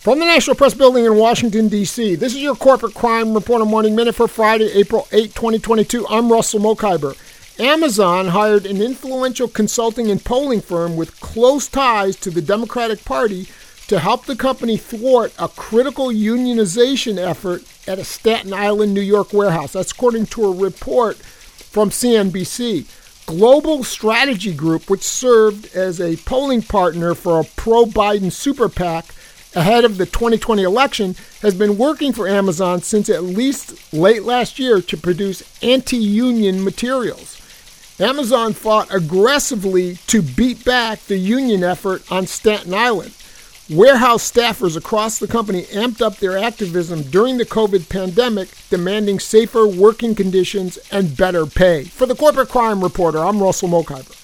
From the National Press Building in Washington, D.C., this is your Corporate Crime Reporter Morning Minute for Friday, April 8, 2022. I'm Russell Mokhiber. Amazon hired an influential consulting and polling firm with close ties to the Democratic Party to help the company thwart a critical unionization effort at a Staten Island, New York warehouse. That's according to a report from CNBC. Global Strategy Group, which served as a polling partner for a pro Biden super PAC, ahead of the 2020 election has been working for Amazon since at least late last year to produce anti union materials. Amazon fought aggressively to beat back the union effort on Staten Island. Warehouse staffers across the company amped up their activism during the COVID pandemic, demanding safer working conditions and better pay. For the Corporate Crime Reporter, I'm Russell Mokhiber.